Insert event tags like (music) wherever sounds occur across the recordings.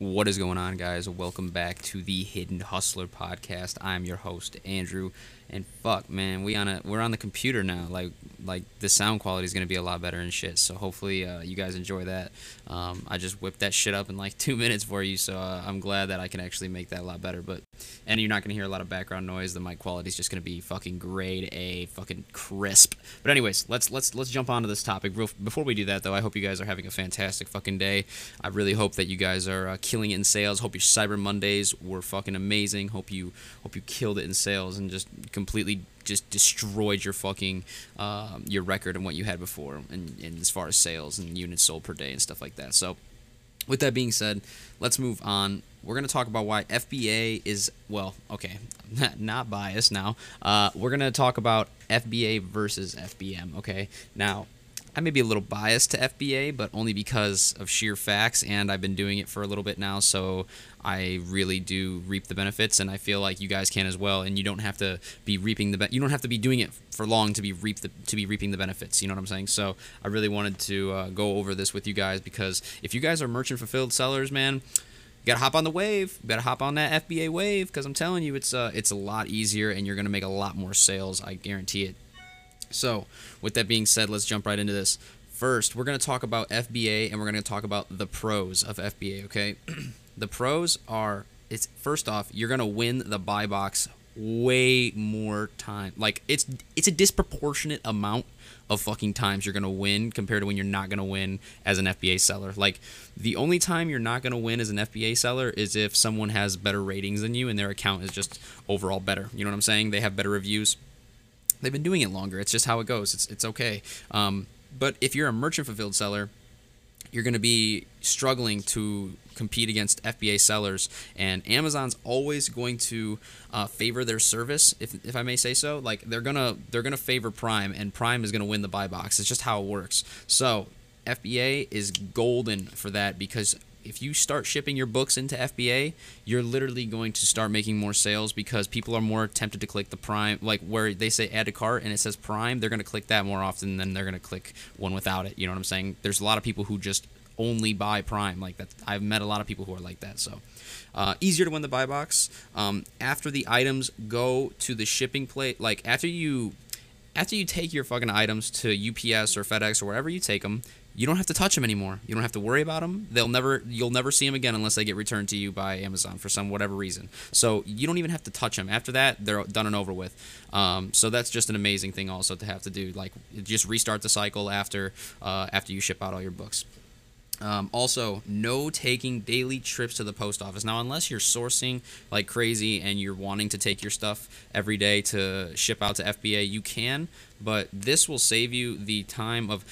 What is going on, guys? Welcome back to the Hidden Hustler podcast. I'm your host, Andrew, and fuck, man, we on a we're on the computer now. Like like the sound quality is gonna be a lot better and shit. So hopefully uh, you guys enjoy that. Um, I just whipped that shit up in like (laughs) two minutes for you, so uh, I'm glad that I can actually make that a lot better. But and you're not gonna hear a lot of background noise. The mic quality is just gonna be fucking grade A, fucking crisp. But anyways, let's let's let's jump onto this topic. Real, before we do that, though, I hope you guys are having a fantastic fucking day. I really hope that you guys are uh, killing it in sales. Hope your Cyber Mondays were fucking amazing. Hope you hope you killed it in sales and just completely just destroyed your fucking um, your record and what you had before and, and as far as sales and units sold per day and stuff like that. So with that being said, let's move on. We're going to talk about why FBA is, well, okay, (laughs) not biased now. Uh, we're going to talk about FBA versus FBM, okay? Now, I may be a little biased to FBA, but only because of sheer facts, and I've been doing it for a little bit now, so I really do reap the benefits, and I feel like you guys can as well. And you don't have to be reaping the be- you don't have to be doing it for long to be reap the to be reaping the benefits. You know what I'm saying? So I really wanted to uh, go over this with you guys because if you guys are merchant fulfilled sellers, man. You gotta hop on the wave. You gotta hop on that FBA wave because I'm telling you, it's uh, it's a lot easier and you're gonna make a lot more sales. I guarantee it. So, with that being said, let's jump right into this. First, we're going to talk about FBA and we're going to talk about the pros of FBA, okay? (clears throat) the pros are it's first off, you're going to win the buy box way more time. Like it's it's a disproportionate amount of fucking times you're going to win compared to when you're not going to win as an FBA seller. Like the only time you're not going to win as an FBA seller is if someone has better ratings than you and their account is just overall better. You know what I'm saying? They have better reviews they've been doing it longer. It's just how it goes. It's it's okay. Um, but if you're a merchant fulfilled seller, you're going to be struggling to compete against FBA sellers, and Amazon's always going to uh, favor their service, if, if I may say so. Like they're gonna they're gonna favor Prime, and Prime is gonna win the buy box. It's just how it works. So FBA is golden for that because if you start shipping your books into FBA, you're literally going to start making more sales because people are more tempted to click the Prime, like where they say add to cart and it says Prime, they're going to click that more often than they're going to click one without it. You know what I'm saying? There's a lot of people who just only buy Prime like that. I've met a lot of people who are like that. So uh, easier to win the buy box. Um, after the items go to the shipping plate, like after you after you take your fucking items to UPS or FedEx or wherever you take them, you don't have to touch them anymore. You don't have to worry about them. They'll never, you'll never see them again unless they get returned to you by Amazon for some whatever reason. So you don't even have to touch them. After that, they're done and over with. Um, so that's just an amazing thing also to have to do. Like just restart the cycle after uh, after you ship out all your books. Um, also, no taking daily trips to the post office. Now, unless you're sourcing like crazy and you're wanting to take your stuff every day to ship out to FBA, you can. But this will save you the time of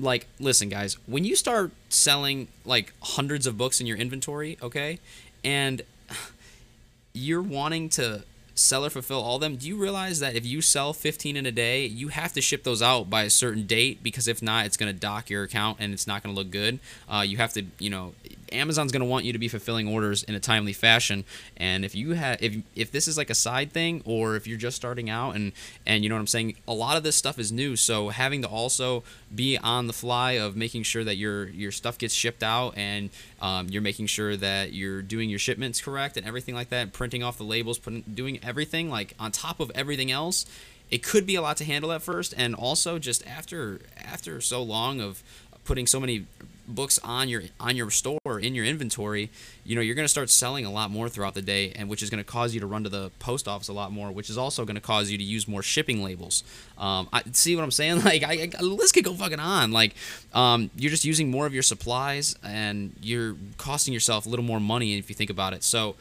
like listen guys when you start selling like hundreds of books in your inventory okay and (sighs) you're wanting to sell or fulfill all them do you realize that if you sell 15 in a day you have to ship those out by a certain date because if not it's going to dock your account and it's not going to look good uh, you have to you know Amazon's going to want you to be fulfilling orders in a timely fashion. And if you have, if if this is like a side thing, or if you're just starting out, and and you know what I'm saying, a lot of this stuff is new. So having to also be on the fly of making sure that your your stuff gets shipped out, and um, you're making sure that you're doing your shipments correct and everything like that, printing off the labels, putting doing everything like on top of everything else it could be a lot to handle at first and also just after after so long of putting so many books on your on your store in your inventory, you know, you're going to start selling a lot more throughout the day, and which is going to cause you to run to the post office a lot more, which is also going to cause you to use more shipping labels. Um, I see what I'm saying? (laughs) Like, I, I list could go fucking on. Like, um, you're just using more of your supplies, and you're costing yourself a little more money if you think about it. So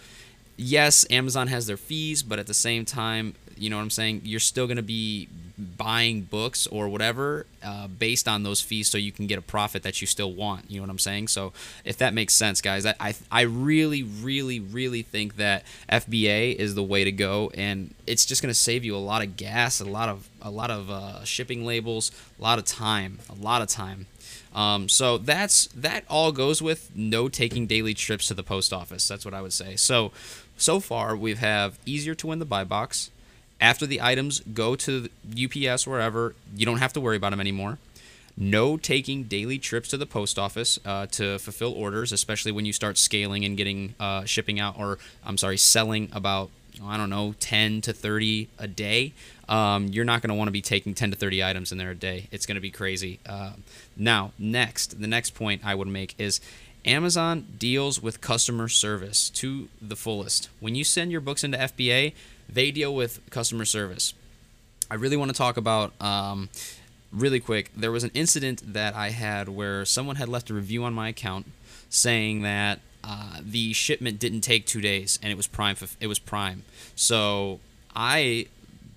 yes, Amazon has their fees, but at the same time, you know what I'm saying? You're still going to be buying books or whatever uh, based on those fees so you can get a profit that you still want. You know what I'm saying? So if that makes sense, guys, I, I, I really, really, really think that FBA is the way to go, and it's just going to save you a lot of gas, a lot of a lot of uh, shipping labels, a lot of time, a lot of time. Um, so that's that all goes with no taking daily trips to the post office. That's what I would say. So so far we have easier to win the buy box after the items go to UPS wherever, you don't have to worry about them anymore. no taking daily trips to the post office uh, to fulfill orders, especially when you start scaling and getting uh, shipping out, or I'm sorry, selling about I don't know 10 to 30 a day. Um, you're not going to want to be taking 10 to 30 items in there a day. It's going to be crazy. Uh, now, next, the next point I would make is Amazon deals with customer service to the fullest. When you send your books into FBA, they deal with customer service. I really want to talk about um, really quick, there was an incident that I had where someone had left a review on my account saying that uh, the shipment didn't take two days and it was prime. It was prime. So I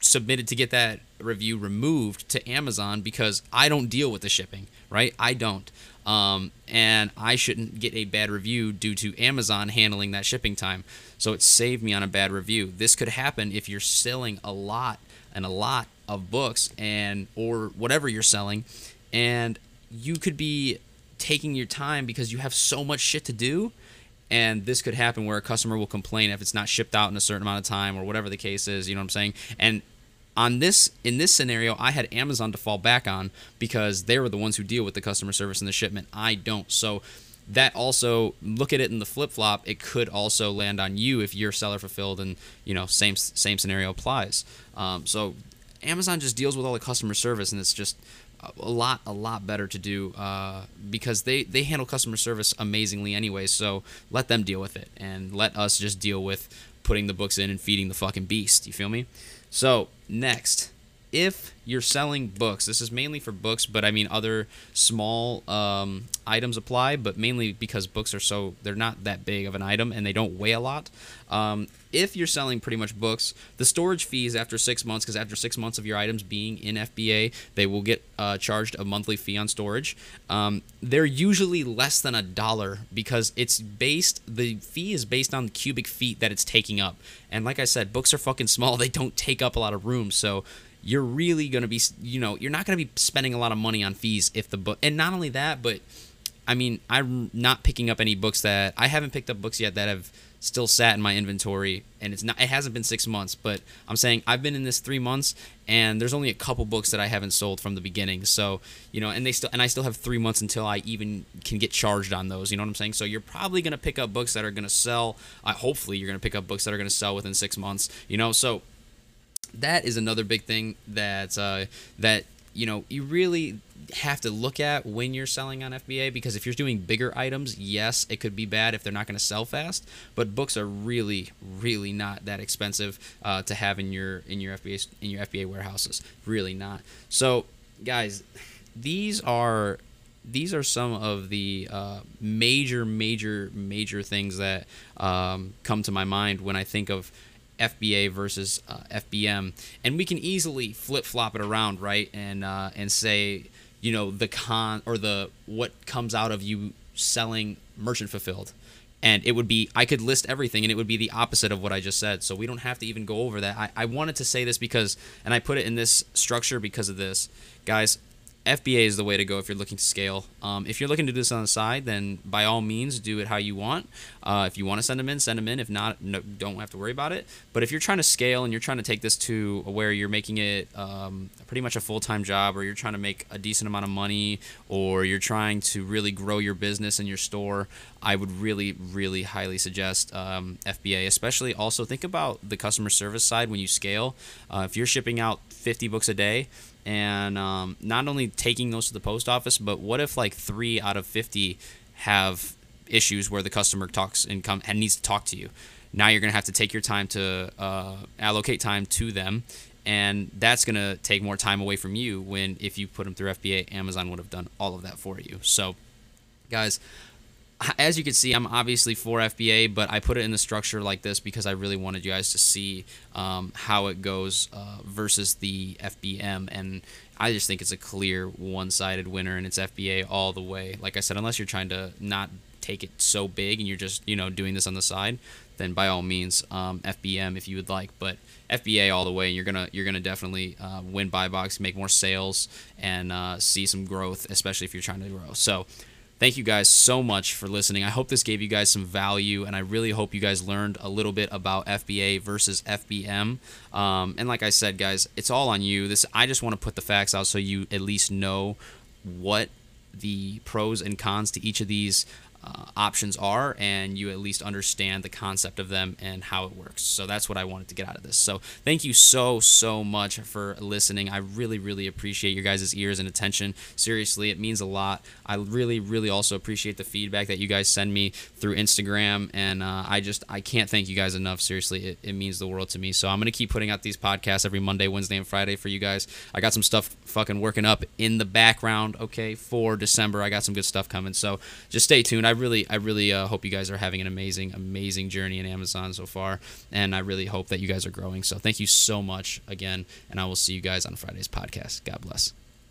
submitted to get that review removed to Amazon because I don't deal with the shipping. Right? I don't. Um, and I shouldn't get a bad review due to Amazon handling that shipping time. So it saved me on a bad review. This could happen if you're selling a lot and a lot of books and or whatever you're selling and you could be taking your time because you have so much shit to do and this could happen where a customer will complain if it's not shipped out in a certain amount of time or whatever the case is you know what i'm saying and on this in this scenario i had amazon to fall back on because they were the ones who deal with the customer service and the shipment i don't so that also look at it in the flip flop it could also land on you if you're seller fulfilled and you know same same scenario applies um, so Amazon just deals with all the customer service, and it's just a lot a lot better to do uh, because they they handle customer service amazingly anyway. So let them deal with it, and let us just deal with putting the books in and feeding the fucking beast. You feel me? So next, if you're selling books, this is mainly for books, but I mean other small um, items apply, but mainly because books are so they're not that big of an item and they don't weigh a lot. Um, if you're selling pretty much books, the storage fees after six months, because after six months of your items being in FBA, they will get uh, charged a monthly fee on storage. Um, they're usually less than a dollar because it's based, the fee is based on the cubic feet that it's taking up. And like I said, books are fucking small, they don't take up a lot of room. So you're really going to be, you know, you're not going to be spending a lot of money on fees if the book, and not only that, but I mean, I'm not picking up any books that I haven't picked up books yet that have still sat in my inventory and it's not it hasn't been 6 months but I'm saying I've been in this 3 months and there's only a couple books that I haven't sold from the beginning. So you know and they still and I still have 3 months until I even can get charged on those you know what I'm saying? So you're probably going to pick up books that are going to sell uh, hopefully you're going to pick up books that are going to sell within 6 months you know? So that is another big thing that uh, that you know you really have to look at when you're selling on FBA because if you're doing bigger items, yes, it could be bad if they're not going to sell fast. But books are really, really not that expensive uh, to have in your in your FBA in your FBA warehouses. Really not. So, guys, these are these are some of the uh, major, major, major things that um, come to my mind when I think of FBA versus uh, FBM, and we can easily flip flop it around, right? And uh, and say, you know, the con or the what comes out of you selling merchant fulfilled, and it would be I could list everything, and it would be the opposite of what I just said. So we don't have to even go over that. I, I wanted to say this because, and I put it in this structure because of this, guys. FBA is the way to go if you're looking to scale. Um, if you're looking to do this on the side, then by all means do it how you want. Uh, if you want to send them in, send them in. If not, no, don't have to worry about it. But if you're trying to scale and you're trying to take this to where you're making it um, pretty much a full time job, or you're trying to make a decent amount of money, or you're trying to really grow your business and your store, I would really, really highly suggest um, FBA. Especially also think about the customer service side when you scale. Uh, if you're shipping out 50 books a day, and um, not only taking those to the post office, but what if like three out of 50 have issues where the customer talks and come and needs to talk to you? Now you're gonna have to take your time to uh, allocate time to them, and that's gonna take more time away from you. When if you put them through FBA, Amazon would have done all of that for you. So, guys, as you can see, I'm obviously for FBA, but I put it in the structure like this because I really wanted you guys to see um, how it goes uh, versus the FBM. And I just think it's a clear one sided winner, and it's FBA all the way. Like I said, unless you're trying to not take it so big and you're just, you know, doing this on the side, then by all means, um, FBM if you would like. But FBA all the way, and you're gonna you're gonna definitely uh, win buy box, make more sales, and uh, see some growth, especially if you're trying to grow. So thank you guys so much for listening. I hope this gave you guys some value, and I really hope you guys learned a little bit about FBA versus FBM. Um, and like I said, guys, it's all on you. This I just want to put the facts out so you at least know what the pros and cons to each of these uh, options are, and you at least understand the concept of them and how it works. So that's what I wanted to get out of this. So thank you so, so much for listening. I really, really appreciate your guys' ears and attention. Seriously, it means a lot. I really, really also appreciate the feedback that you guys send me through Instagram, and uh, I just, I can't thank you guys enough. Seriously, it, it means the world to me. So I'm going to keep putting out these podcasts every Monday, Wednesday, and Friday for you guys. I got some stuff fucking working up in the background, okay, for December. I got some good stuff coming. So just stay tuned. I really, I really uh, hope you guys are having an amazing, amazing journey in Amazon so far, and I really hope that you guys are growing. So thank you so much again, and I will see you guys on Friday's podcast. God bless.